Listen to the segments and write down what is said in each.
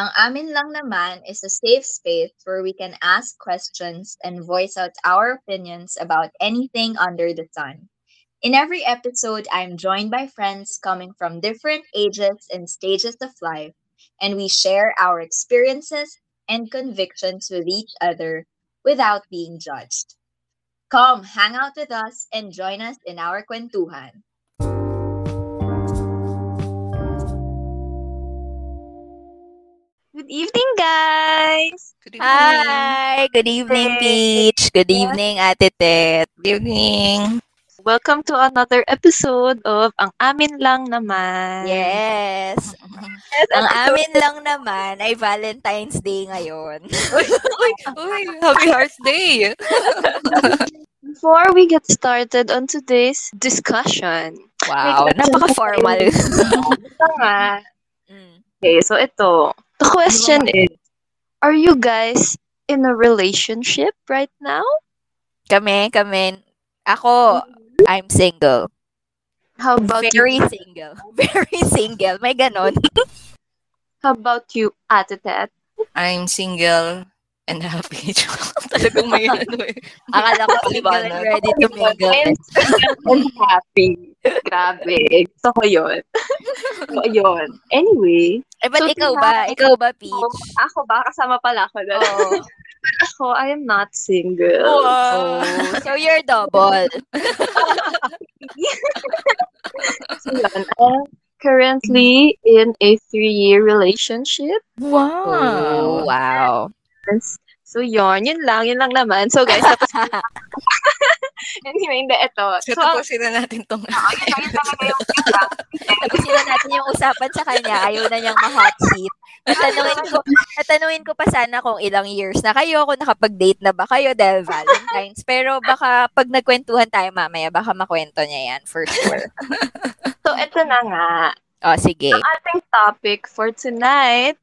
Ang Amin Lang Naman is a safe space where we can ask questions and voice out our opinions about anything under the sun. In every episode, I'm joined by friends coming from different ages and stages of life, and we share our experiences and convictions with each other without being judged. Come, hang out with us and join us in our kwentuhan. Evening, guys! Good evening. Hi! Good evening. Peach. Good evening, Ate Tet. Good evening. Welcome to another episode of Ang Amin Lang Naman. Yes. Ang amin lang naman ay Valentine's Day ngayon. Uy, uy, happy Hearts Day. Before we get started on today's discussion, Wow, napaka-formal. ito nga. Mm. Okay, so ito. The question is, are you guys in a relationship right now? Kami, kami. Ako, I'm single. How about Very you? single. Very single. May ganon. How about you, Ate Tet? I'm single and happy. Talagang may ano eh. Akala ko single and ready to mingle. And happy. Grabe. Gusto ko yun. So, yun. Anyway, Eh, ba't So, ikaw ba? Ikaw ba, Peach? Oh, ako ba? Kasama pala ako. Oo. Ako, I am not single. Oh, so you're double. So, yun. I'm currently in a three-year relationship. Oh, wow. So, yun. Yun lang. Yun lang naman. So, guys, tapos anyway, hindi, ito. So, So, tapusin na natin tong yun talaga yung Tapusin na natin yung usapan sa kanya. Ayaw na niyang ma-hot seat. Tatanungin ko, tatanungin ko pa sana kung ilang years na kayo, kung nakapag-date na ba kayo dahil Valentine's. Pero baka pag nagkwentuhan tayo mamaya, baka makwento niya yan for sure. So, ito na nga. O, sige. Ang ating topic for tonight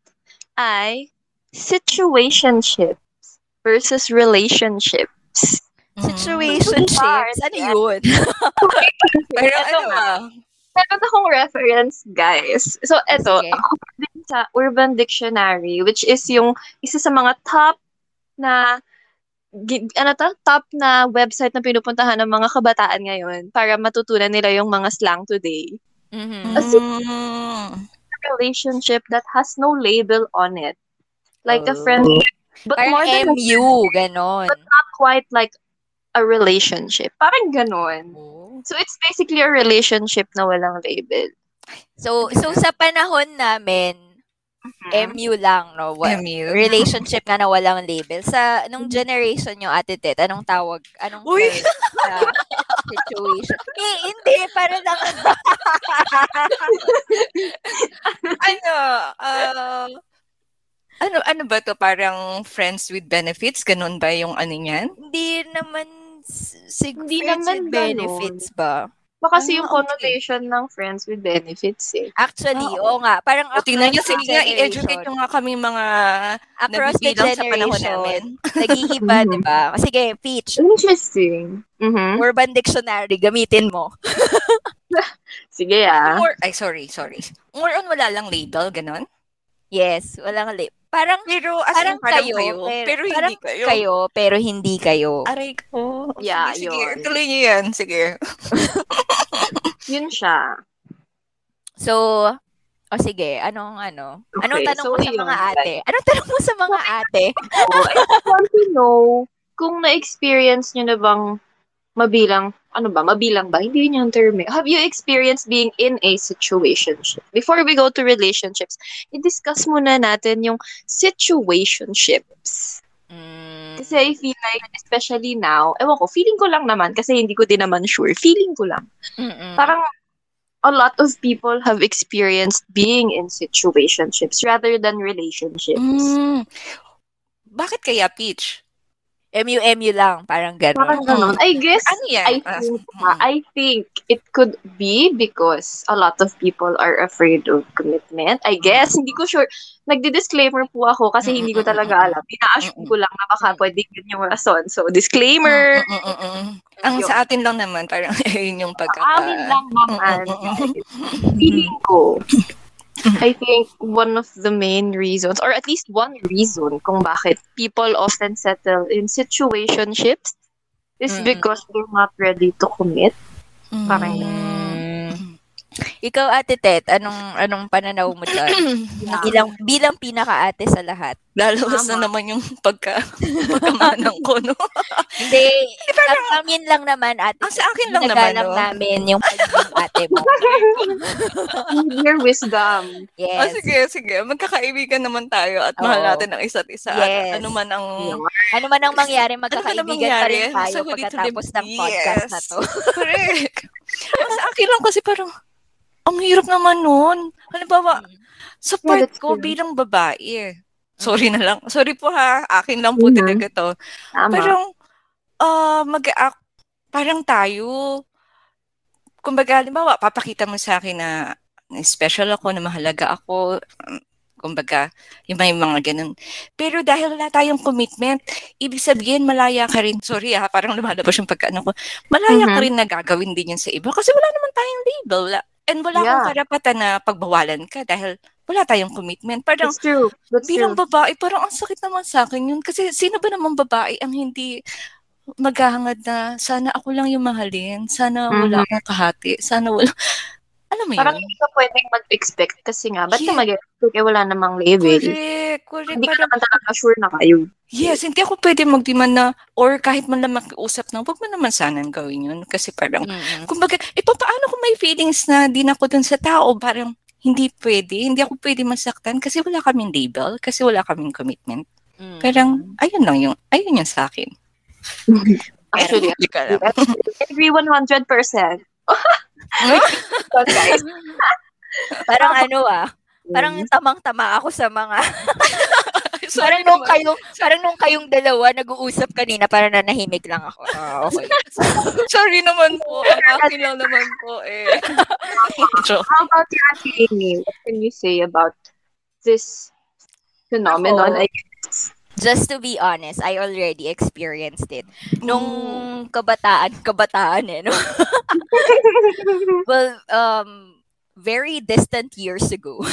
ay situationships versus relationships. Situationships. Ano yun? Pero ano nga. ah, Meron akong reference, guys. So, eto, Sige. ako din sa Urban Dictionary, which is yung isa sa mga top na ano to? Top na website na pinupuntahan ng mga kabataan ngayon para matutunan nila yung mga slang today. Mhm. mm, Relationship that has no label on it. Like a Oh. friendship, but Parang more than a MU, ganon. not quite like a relationship. Parang ganon. So, it's basically a relationship na walang label. So, so sa panahon namin, MU lang, no? Wa- MU. relationship nga na walang label. Sa nung generation nyo, Ate Tet, anong tawag? Anong Uy! sa situation? Eh, hindi, para lang. ano, ah, ano, ano ba to? Parang friends with benefits? Ganun ba yung ano niyan? hindi naman s- sig- Hindi friends naman with benefits ba? Baka kasi Ah, yung okay. connotation ng friends with benefits eh. Actually, Ah, oo nga. Parang O, tingnan across sige nga, i-educate generation, nyo nga kami mga across the nabibilang sa panahon generation, namin. nag-iiba, Mhm. di ba? Sige, Peach, Interesting. Mhm. Urban Dictionary, gamitin mo. Sige ah. More, ay, sorry, sorry. More on wala lang label, ganun? Yes, walang lip. Parang Pero, as parang parang kayo, kayo, pero, pero, parang hindi kayo. kayo, pero hindi kayo. Aray ko. Yeah, sige, sige. yun. Tuloy nyo yan. Sige. Yun siya. So, o sige, anong ano? Anong Okay, tanong so mo sa yun, mga ate? Anong tanong mo sa mga ate? Oh, I want to know kung na-experience nyo na bang mabilang, ano ba, mabilang ba? Hindi yun yung term eh. Have you experienced being in a situationship? Before we go to relationships, i-discuss muna natin yung situationships. Mm, Kasi I feel like, especially now, ewan ko, feeling ko lang naman, kasi hindi ko din naman sure, feeling ko lang. mm-mm. Parang, a lot of people have experienced being in situationships rather than relationships. Mm. Bakit kaya Peach? MU-MU lang, parang gano'n. Parang ganun. I guess, Ano yan? I think, mm. ah, I think it could be because a lot of people are afraid of commitment. I guess, hindi ko sure. Nagdi-disclaimer po ako kasi hindi ko talaga alam. Ina-assume ko lang na baka pwede yun yung rason. So, disclaimer. Ang Yun. sa atin lang naman, parang ayun yung pagkaka... Amin lang naman. Feeling ko. I think one of the main reasons, or at least one reason kung bakit people often settle in situationships is Mm-mm. because they're not ready to commit. Parang Mm. Ikaw, Ate Tet, anong anong pananaw mo dyan? bilang, bilang pinaka-ate sa lahat. Lalabas na Tama. naman yung pagka, pagkamanang ko, no? Hindi, ang amin lang naman, Ate Ang sa akin lang naman, no? namin yung pagiging ate mo. Your wisdom. Ah, Yes. sige, sige. Magkakaibigan naman tayo at mahal Oo. natin ang isa't isa. Yes. At ano man ang... Ano man ang mangyari, magkakaibigan pa mangyari? rin tayo to pagkatapos ng podcast Yes. na to. Correct. Ang sa akin lang kasi parang, ang hirap naman nun. Halimbawa, sa Yeah, part that's ko true. bilang babae, sorry na lang. Sorry po ha, akin lang po Mhm. talaga to. Tama. Parang, ah, mag-act, parang tayo, kumbaga, halimbawa, papakita mo sa akin na, na special ako, na mahalaga ako, um, kumbaga, yung may mga ganun. Pero dahil wala tayong commitment, ibig sabihin, malaya ka rin, sorry ah, parang lumalabas yung pagkaano ko, malaya ka Mhm. rin na gagawin din yun sa iba kasi wala naman tayong label. Wala, and wala akong Yeah. karapatan na pagbawalan ka dahil wala tayong commitment. Parang, That's true. That's bilang true. babae, parang ang sakit naman sa akin yun. Kasi sino ba naman babae ang hindi maghahangad na sana ako lang yung mahalin, sana wala Mhm. akong kahati, sana wala, alam mo Parang yun? hindi ka pwedeng mag-expect kasi nga, ba't ka Yeah. mag-expect eh wala namang label? Correct, correct. Hindi ka naman talaga sure na kayo. yes, hindi ako pwede mag-demand na, or kahit man lang makiusap na, wag mo naman sanang gawin yun. Kasi parang, Mm-mm. kumbaga, eh, paano kung may feelings na di na ako dun sa tao? Parang, hindi pwede, hindi ako pwede masaktan kasi wala kaming label, kasi wala kaming commitment. Mm. Parang, ayun lang yung, ayun yung sa akin. Actually. I agree 100%. So, guys, Parang ano ah, parang tamang-tama ako sa mga Sorry parang nung naman. kayo parang nung kayong dalawa nag-uusap kanina para nanahimik lang ako. Ah, okay. Sorry naman po. Ang akin lang naman po eh. How about you, Amy? What can you say about this phenomenon? Ako, I Just to be honest, I already experienced it. Nung kabataan, kabataan eh, no? well, um, very distant years ago.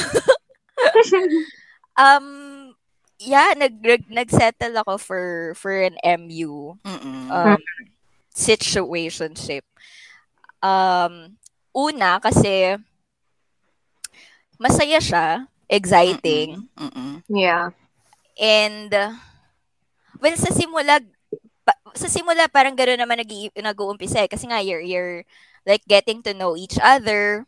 um, yeah, nag, nag nagsettle ako for for an MU Mm-mm. um situationship. Um, una kasi masaya siya, exciting. Mm-mm. yeah. And, uh, well, sa simula, pa- sa simula parang gano'n naman nag nag-uumpisa eh. Kasi nga, you're, you're like getting to know each other.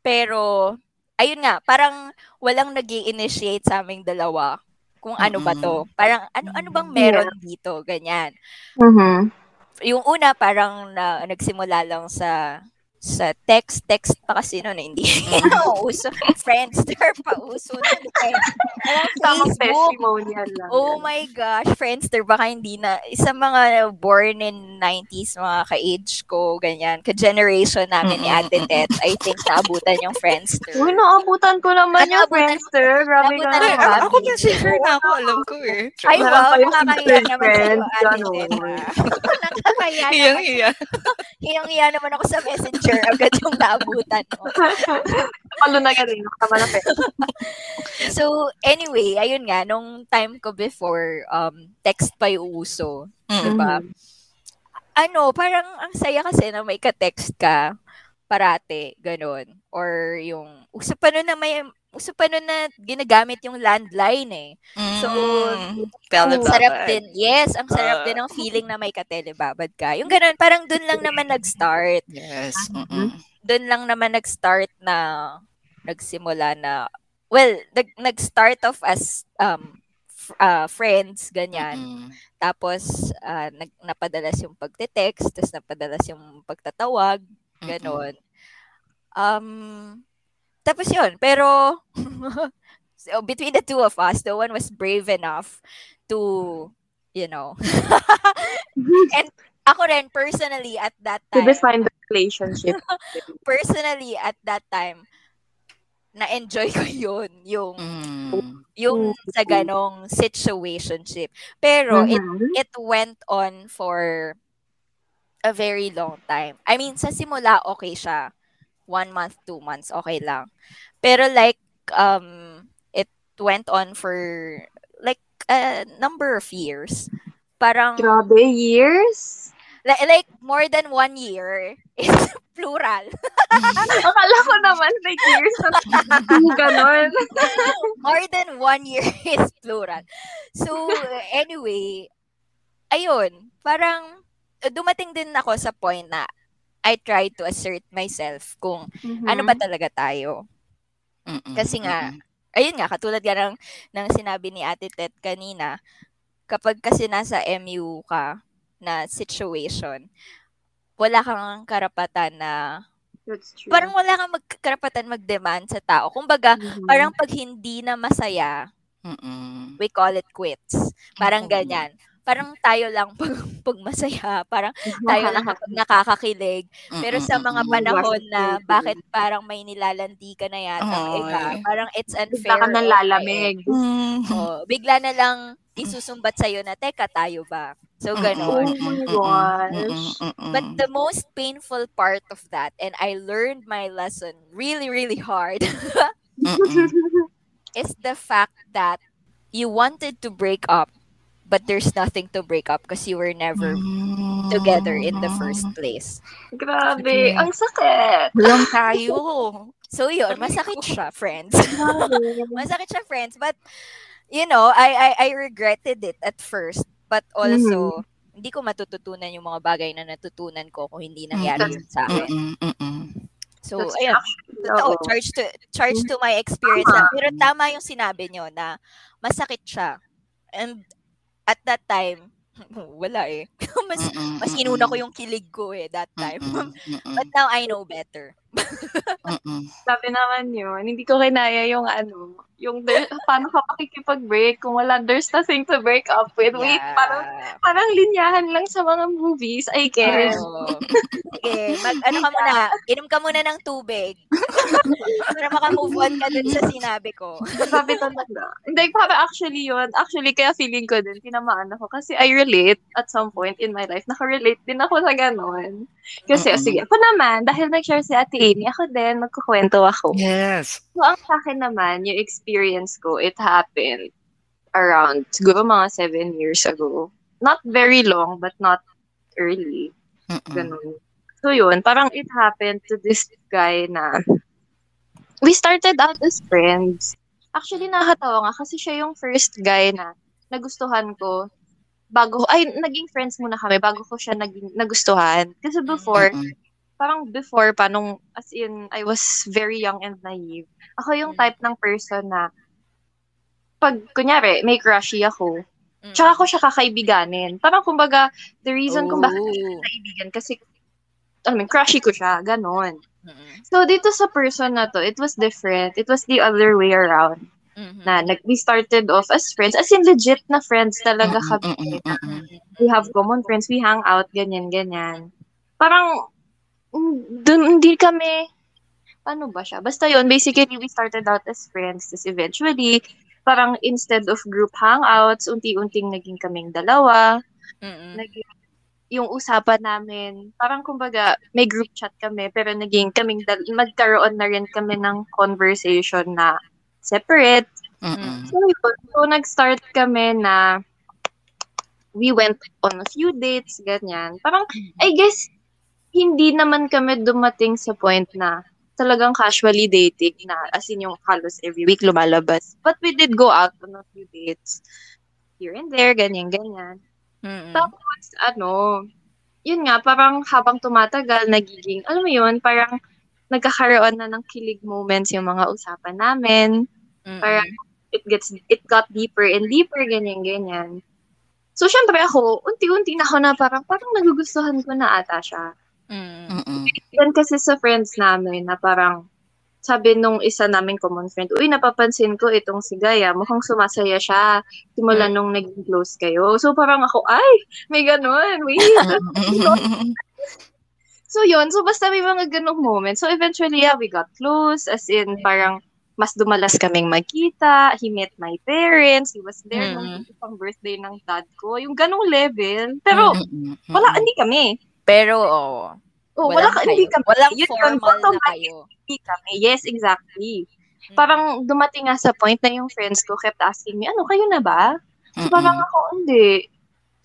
Pero, ayun nga, parang walang nag initiate sa aming dalawa kung ano ba to. Parang, ano, ano bang meron dito? Ganyan. Mm-hmm. Yung una, parang na, nagsimula lang sa sa text, text pa kasi noon, hindi uso. Friendster pa uso. nun eh. Tamang Facebook. testimonial lang. Oh my gosh, Friendster, baka hindi na, isa mga born in 90s, mga ka-age ko, ganyan, ka-generation namin ni Ate Tet, I think naabutan yung Friendster. Uy, naabutan ko naman yung Naabutan- Friendster. Grabe ka naman. ako din share na ako, alam ko eh. Ay, wow, yung Friends, naman sa'yo, Ate. Tet. Hiyang naman. hiya. Hiyang-hiya naman ako sa messenger agad yung naabutan mo. Palo na pe. So, anyway, ayun nga, nung time ko before, um, text pa yung uso. Mm. Diba? ano, parang ang saya kasi na may ka-text ka parate, ganun. Or yung, uso pa nun na may, uso pa nun na ginagamit yung landline eh. So, Mm. Ang Telebabad. sarap din. Yes, ang sarap Ah. din ng feeling na may katelebabad ka. Yung ganun, parang dun lang naman nag-start. Yes. Mm-mm. Dun lang naman nag-start na, nagsimula na, well, nag, nag-start off as um, f- ah, friends, ganyan. Mm-mm. Tapos, ah, nag, napadalas yung pagte-text, tapos napadalas yung pagtatawag, Mm-mm. ganon. Um, tapos yun, pero, so between the two of us, the one was brave enough to, you know, and ako rin, personally, at that To time, define the relationship. personally, at that time, na-enjoy ko yun, yung, Mm. yung sa ganong situationship. Pero, it Mhm. it went on for a very long time. I mean, sa simula, okay siya. One month, two months, okay lang. Pero like, um it went on for like a number of years. Parang Grabe, years? like, like more than one year is plural. Akala ko naman, like, years na ganon. more than one year is plural. So, anyway, ayun, parang dumating din ako sa point na I try to assert myself kung ano ba talaga tayo. Mm-mm, Kasi nga, mm-mm. ayun nga, katulad nga ng, ng sinabi ni Ate Tet kanina, kapag kasi nasa MU ka na situation, wala kang karapatan na, That's true. parang wala kang mag, karapatan mag-demand sa tao. Kumbaga, Mhm. parang pag hindi na masaya, Mm-mm. we call it quits. Parang ganyan. Parang tayo lang pag, pag masaya, parang tayo lang kapag nakakakilig. Pero sa mga panahon na Bakit parang may nilalandi ka na yata Ay. iba, parang it's Bigla unfair. ka on nang lalamig. Mm. Oh, bigla na lang isusumbat sa'yo na, teka, tayo ba? So, Oh my gosh. Mm-mm. But the most painful part of that, and I learned my lesson really, really hard, is the fact that you wanted to break up, but there's nothing to break up because you were never together in the first place. Grabe, ang sakit. Lang tayo. So yun, masakit siya, friends. Masakit siya, friends. But, you know, I, I, I regretted it at first. But also, hindi ko matututunan yung mga bagay na natutunan ko kung hindi nangyari yun sa akin. Mm-mm. Mm-mm. So, That's ayun. Totoo, Oo. charge to, charge to my experience. Tama. lang. Pero tama yung sinabi nyo na masakit siya. And at that time, wala eh. mas, Mm-mm. mas inuna ko yung kilig ko eh that time. But now I know better. Sabi naman yun, hindi ko kinaya yung ano, yung there, paano ka pakikipag-break kung wala, there's nothing to break up with. Wait, Yeah. parang, parang linyahan lang sa mga movies, I guess. Oo. Sige, mag, ano ka muna, inom ka muna ng tubig. Para makamove on ka dun sa sinabi ko. Sabi talaga. Hindi, para actually yun. Actually, kaya feeling ko din, tinamaan ako. Kasi I relate at some point in my life. Nakarelate din ako sa ganon. Kasi, Mm-mm. sige, ako naman, dahil nag-share si Ate Amy, ako din, magkukwento ako. Yes. So, ang sa akin naman, yung experience ko, it happened around, siguro mga seven years ago. Not very long, but not early. Mm-mm. Ganun. So, yun, parang it happened to this guy na we started out as friends. Actually, nakakatawa nga kasi siya yung first guy na nagustuhan ko bago, ay, naging friends muna kami bago ko siya naging, nagustuhan. Kasi before, Mm-mm. Parang before pa, nung, as in, I was very young and naive. Ako yung Mm. type ng person na, pag, kunyari, may crushy ako, Mm. tsaka ko siya kakaibiganin. Parang, kumbaga, the reason kung bakit Oh. siya kaibigan, kasi, I mean, crushy ko siya, ganon. Mm-mm. So, dito sa person na to, it was different. It was the other way around. Mhm. Na, nag, we started off as friends. As in, legit na friends talaga kami. Mm-mm. we have common friends, we hang out, ganyan, ganyan. Parang, dun, hindi kami, paano ba siya? Basta yun, basically, we started out as friends, tapos eventually, parang instead of group hangouts, unti-unting naging kaming dalawa, Mm-mm. naging, yung usapan namin, parang kumbaga, may group chat kami, pero naging kaming, dal- magkaroon na rin kami ng conversation na separate, Mm-mm. So, yun. So, nag-start kami na we went on a few dates, ganyan. Parang, I guess, hindi naman kami dumating sa point na talagang casually dating na as in yung halos every week lumalabas. But we did go out on a few dates here and there, ganyan, ganyan. Mm-mm. Tapos, ano, yun nga, parang habang tumatagal, nagiging, alam mo yun, parang nagkakaroon na ng kilig moments yung mga usapan namin Mm-mm. parang it gets it got deeper and deeper ganyan ganyan so syempre ako unti-unti na ako na parang parang nagugustuhan ko na ata siya Mm-mm. Mm-mm. yan kasi sa friends namin na parang sabi nung isa naming common friend, uy, napapansin ko itong si Gaya, mukhang sumasaya siya simula nung naging close kayo. So parang ako, ay, may ganun, wait. So yun, so basta may mga ganong moments. So eventually, yeah, we got close, as in parang mas dumalas kaming magkita, he met my parents, he was there nung pang birthday ng dad ko, yung ganong level. Pero wala, hindi kami. Pero, oo. Oh, wala, ka, hindi kayo. kami. Walang Yun yun, formal na automatic kayo. hindi kami. Yes, exactly. parang dumating nga sa point na yung friends ko kept asking me, ano, kayo na ba? So parang ako, hindi.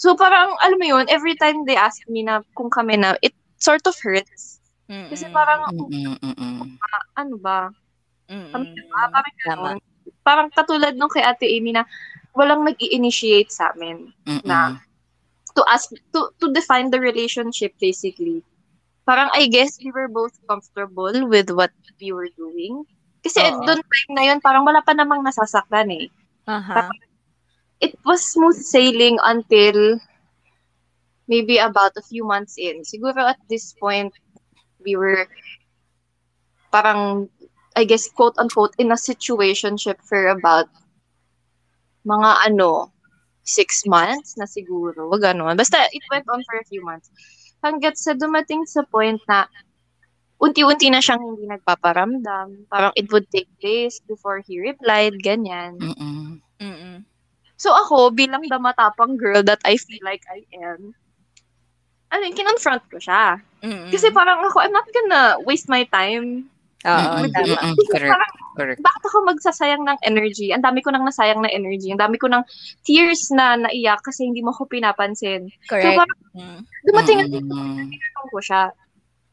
So parang, alam mo yun, every time they ask me na kung kami na, it sort of hurts. Mm-mm. Kasi parang, Mm-mm, mm-mm. ano ba? Mm-mm. Kami na ba? Parang ganun. Parang katulad nung kay Ate Amy na walang nag-i-initiate sa amin Mm-mm. na to ask, to, to define the relationship basically. Parang I guess we were both comfortable with what we were doing. Kasi Oo. doon time na yun, parang wala pa namang nasasaktan eh. Aha. it was smooth sailing until maybe about a few months in. Siguro at this point, we were parang, I guess, quote unquote, in a situationship for about mga ano, six months na siguro, gano'n. Basta it went on for a few months. Hanggat sa dumating sa point na unti-unti na siyang hindi nagpaparamdam. Parang it would take days before he replied, ganyan. Mm-mm. Mm-mm. So ako, bilang the matapang girl that I feel like I am, ano yun, kinonfront ko siya. Mm-mm. Kasi parang ako, I'm not gonna waste my time. Oo, tama. Correct. parang, Correct. bakit ako magsasayang ng energy? Ang dami ko nang nasayang na energy. Ang dami ko ng tears na naiyak kasi hindi mo ko pinapansin. So Correct. parang Mm. dumating at Mm-mm. tinanong ko siya.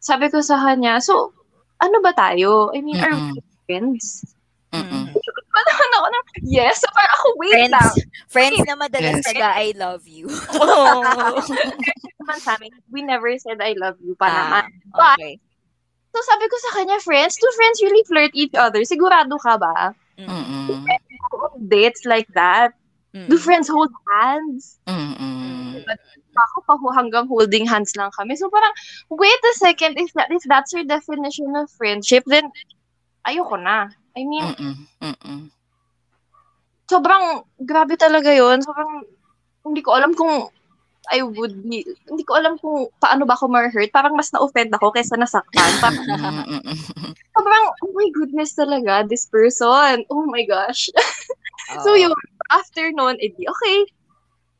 Sabi ko sa kanya, so, ano ba tayo? I mean, are we friends? Mm-mm. Parang ako na, yes. So parang ako, wait lang. Friends, friends na madalas Yes. taga I love you. naman sa amin, we never said I love you pa naman. Ah, okay. So sabi ko sa kanya, friends, do friends really flirt each other? Sigurado ka ba? Mm-mm. Dates like that? Mm. Do friends hold hands? Mm-mm. Ako pa ho- hanggang holding hands lang kami. So parang, wait a second, if, that, if that's your definition of friendship, then ayoko na. I mean, Mm-mm. Mm-mm. sobrang grabe talaga yon Sobrang, hindi ko alam kung I would be, hindi ko alam kung paano ba ako ma-hurt. Parang mas na-offend ako kaysa nasaktan. Parang, sobrang, oh my goodness talaga, this person. Oh my gosh. So yun, after noon, edi okay.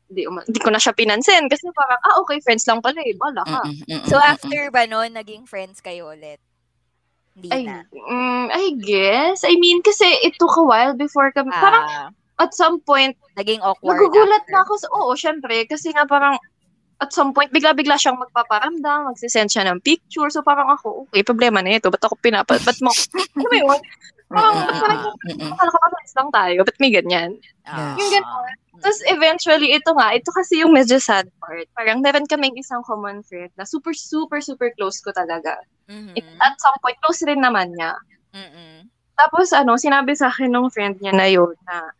Hindi, uma- hindi ko na siya pinansin kasi parang, ah, okay, friends lang pala eh. Bala ka. So after ba noon, naging friends kayo ulit? Hindi I, na. mm, I guess. I mean, kasi it took a while before kami, parang Ah, at some point, naging awkward nagugulat after. na ako sa, oo, syempre, kasi nga parang, at some point, bigla-bigla siyang magpaparamdam, magsisend siya ng picture. So parang ako, okay, problema na ito. Ba't ako pinapa, ba't mo, ano mo yun? Parang, parang, akala ko pa friends lang tayo, ba't may ganyan? Ah. Yung gano'n. Tapos eventually, ito nga, ito kasi yung medyo sad part. Parang meron kaming isang common friend na super, super, super close ko talaga. Mhm. It, at some point, close rin naman niya. Mm-mm. Tapos ano, sinabi sa akin ng friend niya na yun na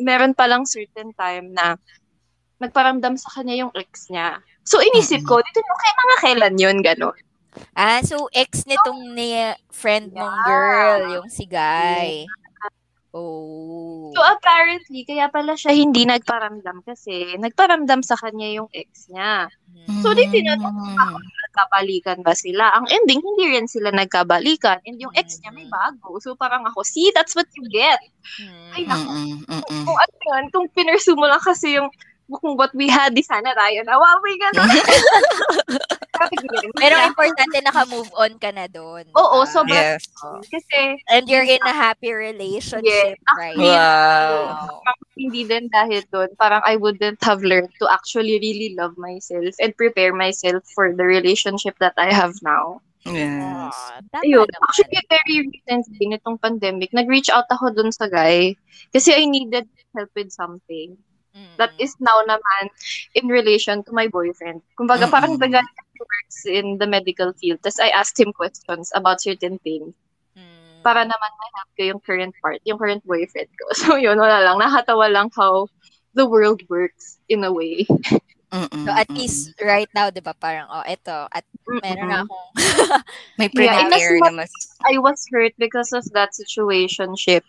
meron palang certain time na nagparamdam sa kanya yung ex niya. So inisip ko, dito yung kay mga kailan yun, gano'n. Ah, so ex nitong ni friend mong girl, yung si Guy. Oh. So apparently, kaya pala siya hindi nagparamdam kasi nagparamdam sa kanya yung ex niya. So, di tinatanong ako, nagkabalikan ba sila? Ang ending, hindi rin sila nagkabalikan. And yung ex niya may bago. So, parang ako, see, that's what you get. Ay, naku. Kung ano yun, kung pinursu mo lang kasi yung kung what we had, di sana tayo na, wow, may gano'n. Pero importante naka-move on ka na doon. Oo, diba? sobrang- Yes. kasi, And you're in a happy relationship, Yes. right? Wow. parang hindi din dahil doon, parang I wouldn't have learned to actually really love myself and prepare myself for the relationship that I have now. Yes. Ah, tama Ayun. naman. Actually, very recently, nitong pandemic, nag-reach out ako dun sa guy kasi I needed help with something Mm. that is now naman in relation to my boyfriend. Kumbaga, Mm-mm. parang the guy works in the medical field. Tapos I asked him questions about certain things Mm. para naman ma-help ko yung current part, yung current boyfriend ko. So yun, wala lang. Nakatawa lang how the world works in a way. Mm-mm. So at least right now, 'di ba, parang oh, eto at meron na Mm-mm. akong May Yeah, and prepare as na mas... I was hurt because of that situationship.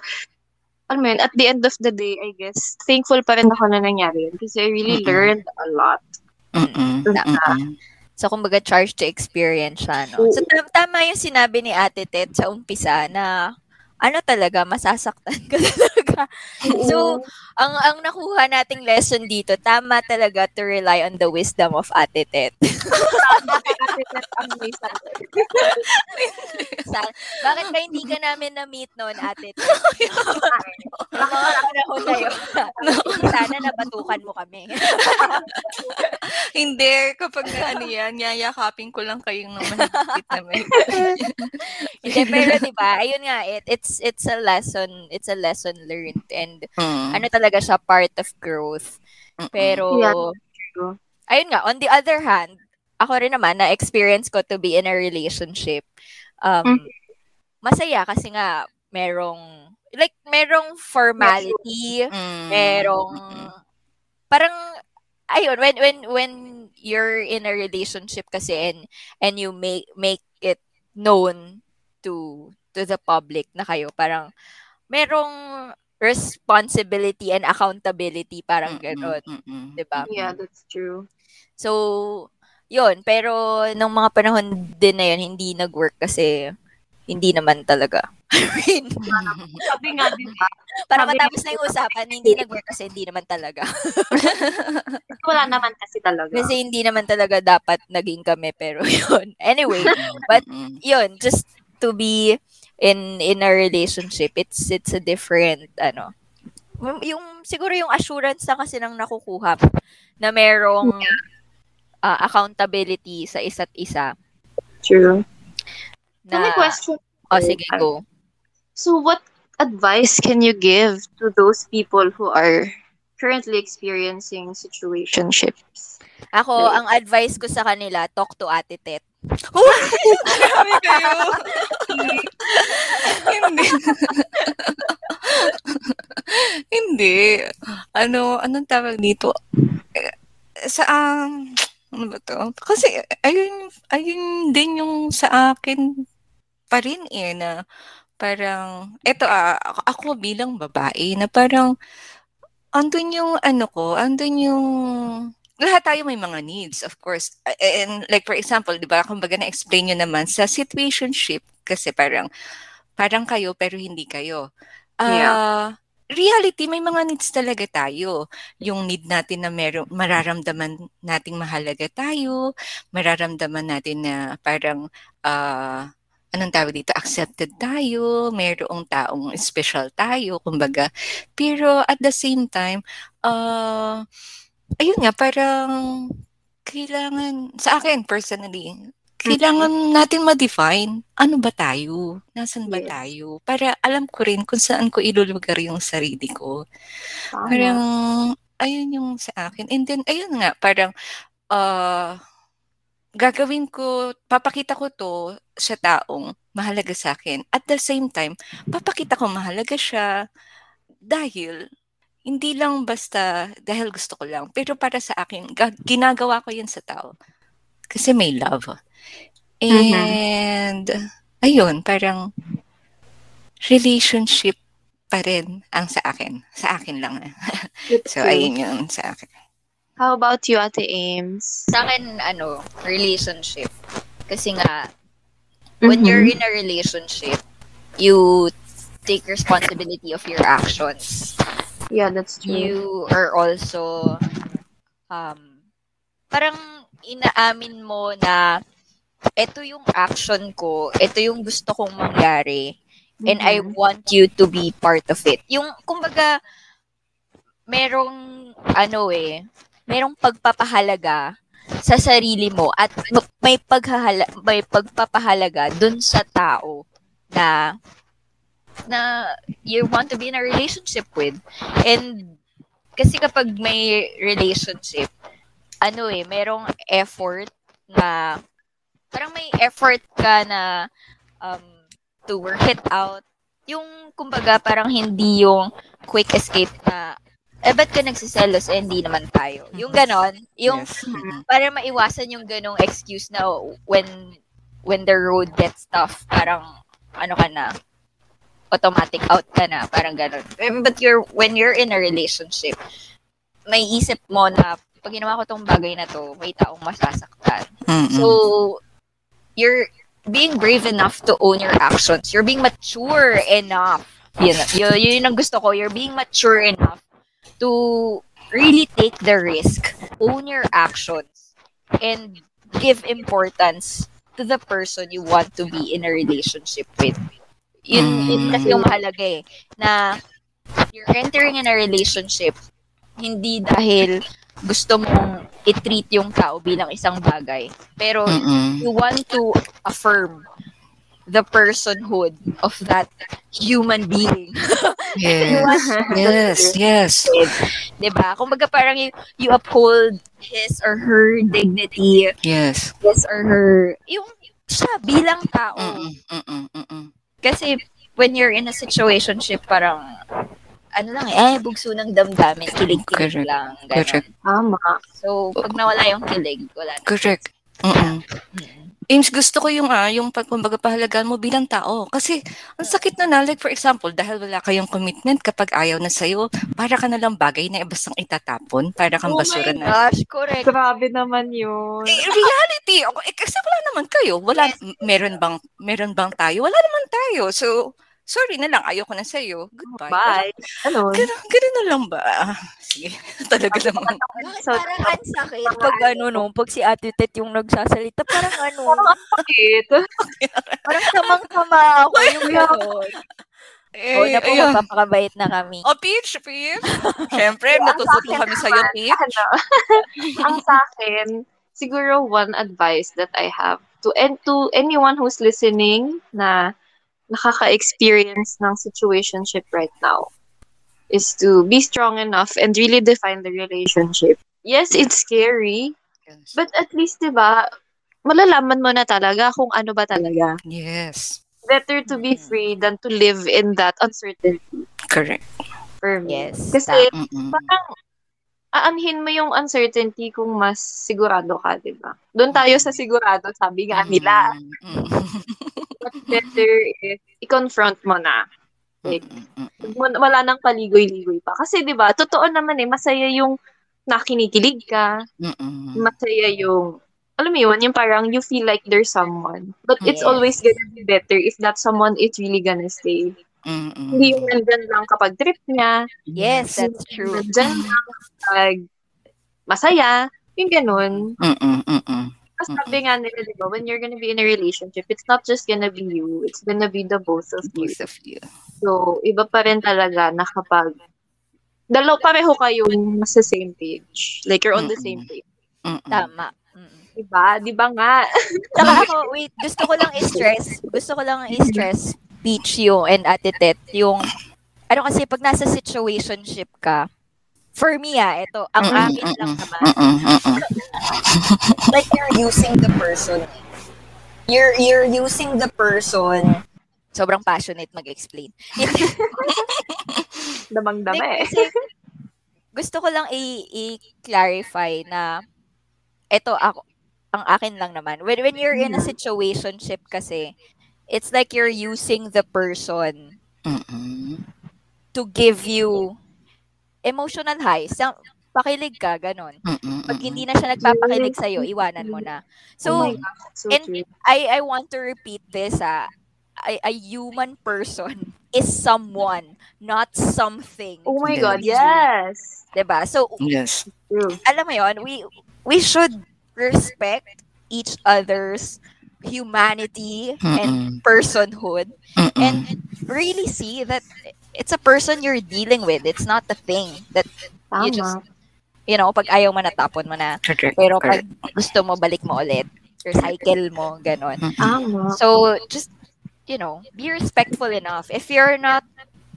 Alam mo yun, at the end of the day, I guess, thankful pa rin ako na nangyari yun kasi I really Mm-mm. learned a lot. Mm-mm. Mm-mm. So, kumbaga, charge to experience siya, no? So, tam- tama yung sinabi ni Ate Ted sa umpisa na ano talaga, masasaktan ka talaga. So, ang ang nakuha nating lesson dito, tama talaga to rely on the wisdom of Ate Tet. Roxanne, bakit ba hindi ka namin na-meet noon, ate? Yung mga panahon na yun. Sana nabatukan mo kami. Hindi, kapag na ano yan, yayakapin ko lang kayong ng mahigpit na may. Hindi, pero di ba, ayun nga, it, it's it's a lesson, it's a lesson learned and Mm. ano talaga siya, part of growth. Mm-mm. Pero, Yeah, ayun nga, on the other hand, ako rin naman, na-experience ko to be in a relationship. Um, Mm. Masaya kasi nga, merong, like, merong formality, Mm. merong, parang, ayun, when, when, when you're in a relationship kasi and, and you make, make it known to, to the public na kayo, parang, merong responsibility and accountability, parang gano'n. Mm-mm. 'di ba? Yeah, that's true. So, yun. Pero, nung mga panahon din na yun, hindi nag-work kasi hindi naman talaga. I mean, Sabi nga, di ba? para Sabi- matapos na yung usapan, hindi nag-work kasi hindi naman talaga. Wala naman kasi talaga. Kasi hindi naman talaga dapat naging kami, pero yun. Anyway, but yun, just to be in in a relationship, it's it's a different, ano, yung siguro yung assurance na kasi nang nakukuha na merong ah, accountability sa isa't isa True. So, na may question. oh sige go So, what advice can you give to those people who are currently experiencing situationships? Ako, ang advice ko sa kanila, talk to Ate Tet. Grabe kayo. Hindi. Hindi. Ano, anong tawag dito? Eh, Sa, um, ano ba to? Kasi, ayun, ayun din yung sa akin pa rin eh, na parang, eto ah, ako bilang babae, na parang, andun yung ano ko, andun yung, lahat tayo may mga needs, of course. And like for example, 'di ba, kumbaga na-explain nyo naman sa situationship kasi parang parang kayo pero hindi kayo. Ah, reality may mga needs talaga tayo. Yung need natin na meron mararamdaman nating mahalaga tayo, mararamdaman natin na parang ah anong tawag dito, accepted tayo, mayroong taong special tayo, kumbaga. Pero at the same time, uh, ayun nga, parang kailangan, sa akin personally, kailangan natin ma-define ano ba tayo, nasan ba Yes. tayo, para alam ko rin kung saan ko ilulugar yung sarili ko. Tama. Parang, ayun yung sa akin. And then, ayun nga, parang, uh, gagawin ko, papakita ko to sa taong mahalaga sa akin. At the same time, papakita ko mahalaga siya dahil hindi lang basta dahil gusto ko lang, pero para sa akin, ga- ginagawa ko yun sa tao. Kasi may love. And, ayun, parang relationship pa rin ang sa akin. Sa akin lang. So, ayun yun sa akin. How about you, Ate Ames? Sa akin, ano, relationship. Kasi nga, when Mhm. you're in a relationship, you take responsibility of your actions. Yeah, that's true. You are also, um, parang inaamin mo na ito yung action ko, ito yung gusto kong mangyari, and I Mhm. want you to be part of it. Yung, kumbaga, merong, ano eh, merong pagpapahalaga sa sarili mo at ma- may paghahala, may pagpapahalaga dun sa tao na na you want to be in a relationship with. And kasi kapag may relationship, ano eh, merong effort na parang may effort ka na um, to work it out. Yung, kumbaga, parang hindi yung quick escape na, eh, ba't ka nagsiselos? Eh, hindi naman tayo. Yung ganon, yung Yes. Mhm. para maiwasan yung ganong excuse na when when the road gets tough, parang ano ka na, automatic out ka na, parang ganon. Eh, But you're, when you're in a relationship, may isip mo na, pag ginawa ko tong bagay na to, may taong masasaktan. Mm-mm. So, you're being brave enough to own your actions. You're being mature enough. Yun, yun, yun ang gusto ko. You're being mature enough to really take the risk, own your actions, and give importance to the person you want to be in a relationship with. Yun, yun Mm. kasi yung mahalaga eh. Na you're entering in a relationship hindi dahil gusto mong i-treat yung tao bilang isang bagay. Pero Mm-mm. you want to affirm the personhood of that human being. Yes. Yes. Yes. 'Di ba? Kumbaga parang you, you uphold his or her dignity, Yes. his or her yung siya bilang tao. Mm-mm. Mm-mm. Mm-mm. Kasi when you're in a situationship parang ano lang eh, bugso ng damdamin, kilig-kilig Correct. lang. Ganun. Correct. Tama. So, pag nawala yung kilig, wala na. Correct. Mm-mm. Mm. Ames, gusto ko yung, ah, yung pag, kumbaga, pahalagaan mo bilang tao. Kasi, ang sakit na na, like for example, dahil wala kayong commitment, kapag ayaw na sa'yo, para ka na lang bagay na ibasang itatapon, para kang Oh basura my na. gosh, correct. Grabe naman yun. Eh, reality, ako, eh, kasi wala naman kayo. Wala, m- meron bang, meron bang tayo? Wala naman tayo. So, sorry na lang, ayoko na sa'yo. Goodbye. Bye. Ano? Ganun, ganun na lang ba? Ah, Sige, talaga naman. So, parang ang sakit pag ano no, pag si Ate Tet yung nagsasalita, parang ano, bakit? parang samang-sama ako yung gano'n. Eh, Oo na po, ayun. magpapakabait na kami. Oh, Peach, Peach. Siyempre, natututo kami sa'yo, Peach. ano, ang sa akin, siguro one advice that I have to and to anyone who's listening na nakaka-experience ng situationship right now is to be strong enough and really define the relationship. Yes, it's scary, but at least, 'di ba, malalaman mo na talaga kung ano ba talaga. Yes, Better to be Mhm. free than to live in that uncertainty correct. for me. Yes. Kasi. Mm-mm. parang aanhin mo yung uncertainty kung mas sigurado ka, di ba? Doon tayo sa sigurado, sabi nga nila. Mm-mm. But better if i-confront mo na. Like, wala nang paligoy-ligoy pa. Kasi, di ba, totoo naman eh, masaya yung nakinikilig ka, Mm-mm. masaya yung, alam mo yun, yung parang you feel like there's someone. But it's Yes. always gonna be better if that someone is really gonna stay. Mm-mm. Hindi yung nandyan lang kapag trip niya, Yes, that's true. nandyan lang kapag masaya, yung ganun. Mm-mm. Mm-mm. Kasi sabi nga nila, di ba, when you're gonna be in a relationship, it's not just gonna be you, it's gonna be the both of you. Both of you. So, iba pa rin talaga na kapag dalaw pareho kayong nasa same page. Like, you're on the same Mm-mm. page. Mm-mm. Tama. Mm. Diba? Di ba nga? Saka ako, wait, gusto ko lang i-stress, gusto ko lang i-stress Peach yung and Ate Tet, yung, ano kasi, pag nasa situationship ka, for me ah, ito, ang Mm-mm, akin lang mm-mm, naman, Mm-mm. Mm-mm. like you're using the person. You're you're using the person. sobrang passionate mag-explain. Damang-dama eh. kasi gusto ko lang i- i-clarify na ito ako ang akin lang naman. When when you're in a situationship kasi, it's like you're using the person Mm-mm. to give you emotional highs. Yung pakilig ka, ganun. Mm-mm. Pag hindi na siya nagpapakilig sa'yo, iwanan mo na. So, oh so and- true. I I want to repeat this ah. A, a human person is someone, not something. Oh my. God, yes. 'Di ba? So, Yes. Alam mo yon we we should respect each other's humanity and Mm-mm. personhood Mm-mm. and really see that it's a person you're dealing with it's not a thing that Tama. you just you know pag ayaw mo na tapon mo na pero pag gusto mo balik mo ulit recycle mo ganon. Tama. so just you know be respectful enough if you're not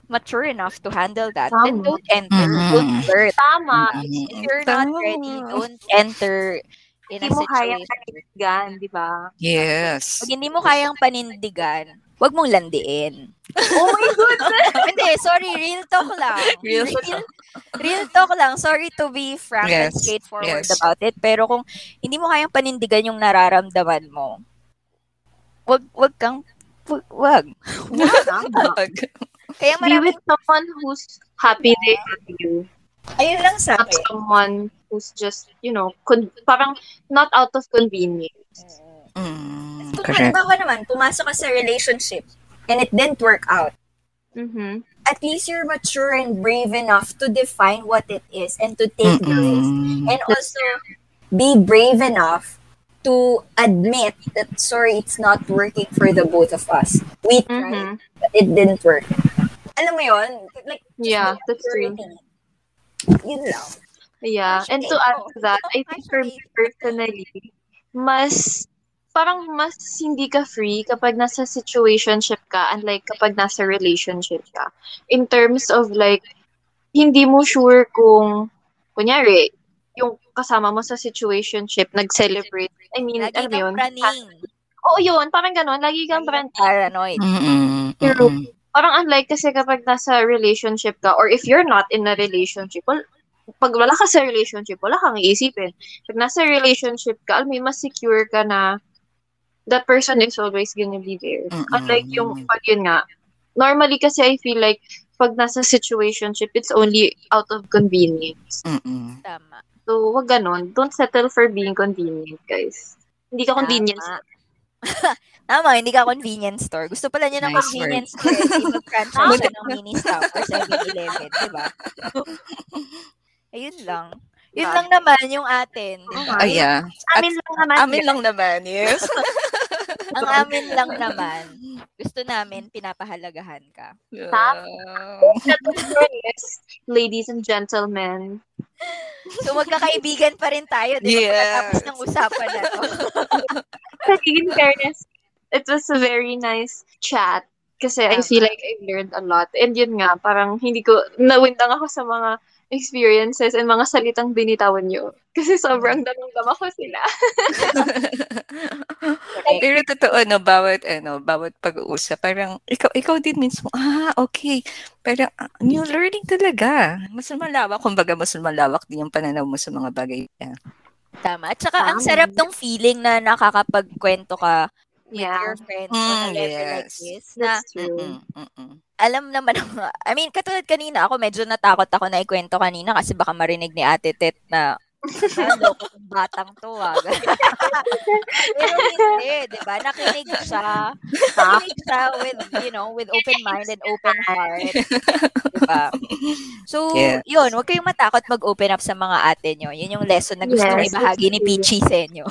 mature enough to handle that then Tama. don't enter Mhm. don't flirt Tama. If you're not ready don't enter in a Hindi mo kayang situation panindigan, di ba? Yes. Pag hindi mo kayang panindigan, wag mong landiin. Oh my God! hindi, sorry, real talk lang. Real real, real talk lang. Sorry to be frank and Yes, straightforward yes. about it. Pero kung hindi mo kayang panindigan yung nararamdaman mo, wag, wag kang, wag. wag. Tama. Kaya Be marami, with someone who's happy they have you. Ayun lang sa Not akin. someone who's just, you know, con- parang not out of convenience. Mm, correct. halimbawa naman, pumasok ka sa relationship and it didn't work out, Mm-hmm. at least you're mature and brave enough to define what it is and to take the risk. And also, be brave enough to admit that sorry, it's not working for the both of us. We tried, Mhm. but it didn't work. Alam mo yun? Like, Yeah, that's true. Yun lang. Yeah, and to add to that, I think for me personally, mas parang mas hindi ka free kapag nasa situationship ka unlike kapag nasa relationship ka. In terms of like, hindi mo sure kung, kunyari, yung kasama mo sa situationship, nag-celebrate. I mean, Lagi alam yun? praning. Oo, yun. Parang ganon. Lagi kang praning. paranoid. Mm-mm. Pero, Mm-mm. parang unlike kasi kapag nasa relationship ka or if you're not in a relationship, well, pag wala ka sa relationship, wala kang iisipin. Pag nasa relationship ka, alam mo, mas secure ka na that person is always gonna be there. Mm-mm. Unlike yung pag yun nga, normally kasi I feel like pag nasa situationship, it's only out of convenience. Mm-mm. Tama. So, wag ganon. Don't settle for being convenient, guys. Hindi ka Tama. convenience. Tama, hindi ka convenience store. Gusto pala niya ng Nice convenience store. Hindi mag-franchise siya ng mini stop or 7-Eleven, di ba? Ayun lang. Yun Grabe. lang naman yung atin. di ba? Ah, yeah. Amin lang naman. Amin lang naman, yes. Ang amin lang naman, gusto namin pinapahalagahan ka. Less, ladies and gentlemen. So magkakaibigan pa rin tayo, di ba? Yes. Pagkatapos ng usapan na to. in fairness, it was a very nice chat. Kasi I feel like I learned a lot. And yun nga, parang hindi ko, nawindang ako sa mga experiences and mga salitang binitawan nyo. Kasi sobrang damang-dama ko sila. Pero totoo, no, bawat, ano, bawat pag-uusap, parang, ikaw, ikaw din mismo, ah, okay. Parang, ah, new learning talaga. Mas malawak, kumbaga, mas malawak din yung pananaw mo sa mga bagay. Yeah. Tama. At saka ang Tama. sarap ng feeling na nakakapagkwento ka with Yeah. your friends on a Mm, level like yes. this. Na That's true. Mm-mm, mm-mm. alam naman ako, I mean, katulad kanina, ako medyo natakot ako na ikwento kanina kasi baka marinig ni Ate Tet na "Ah, loko tong batang to ah. Pero hindi, di ba? Nakinig siya. Nakinig siya with, you know, with open mind and open heart. Di ba? So, Yes. yun, huwag kayong matakot mag-open up sa mga ate nyo. Yun yung lesson na gusto Yes, ibahagi ni. Peachy sa inyo.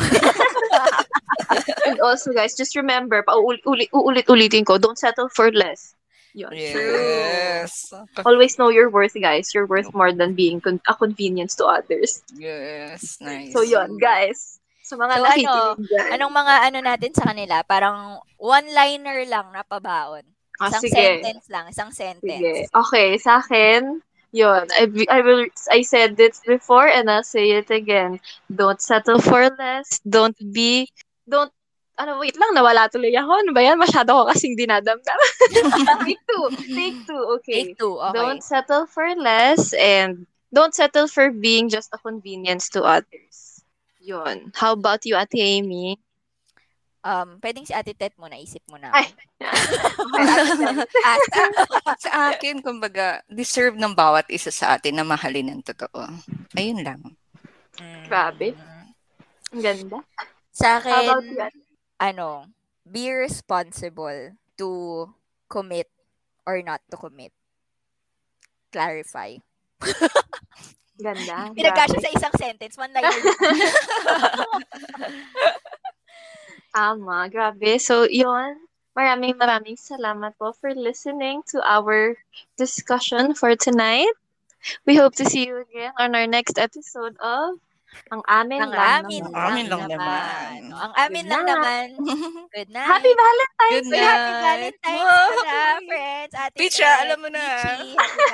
And also, guys, just remember, paulit-ulitin ko, don't settle for less. Yun. Yes. Always know your worth, guys. You're worth more than being con- a convenience to others. Yes. Nice. So, yun, guys. Sa mga So, dyan. Anong mga ano natin sa kanila? Parang one-liner lang na pabaon. Ah, Isang sige. sentence lang, isang Sige. sentence. Okay, sa akin, yun. I, I will, I said this before and I'll say it again. Don't settle for less. Don't be, don't, ano, wait lang, nawala tuloy ako. Ano ba yan? Masyado ko kasing dinadamdam. take two. Take two. Okay. Take two, okay. Don't settle for less and don't settle for being just a convenience to others. Yun. How about you, Ate Amy? Um, pwedeng si Ate Tet muna, isip mo na. Ay. At, sa akin, kumbaga, deserve ng bawat isa sa atin na mahalin ng totoo. Ayun lang. mm, Grabe. Ang ganda. Sa akin, ano, be responsible to commit or not to commit. Clarify. Ganda. Pinagkasya sa isang sentence, one liner. Tama, grabe. So, yun. Maraming maraming salamat po for listening to our discussion for tonight. We hope to see you again on our next episode of Ang Amin Ang Lang amin, Naman. Amin lang, lang naman. naman. Ang amin Good lang night. naman. Good night. Happy Valentine's Good Day! Happy night. Valentine's Wow. pala, friends. Ate Picha, alam mo na.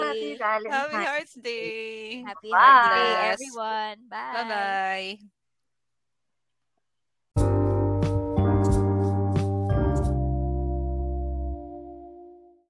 Happy Valentine's Day. Happy Hearts Day. Happy Hearts Day, Bye. everyone. Bye. Bye-bye.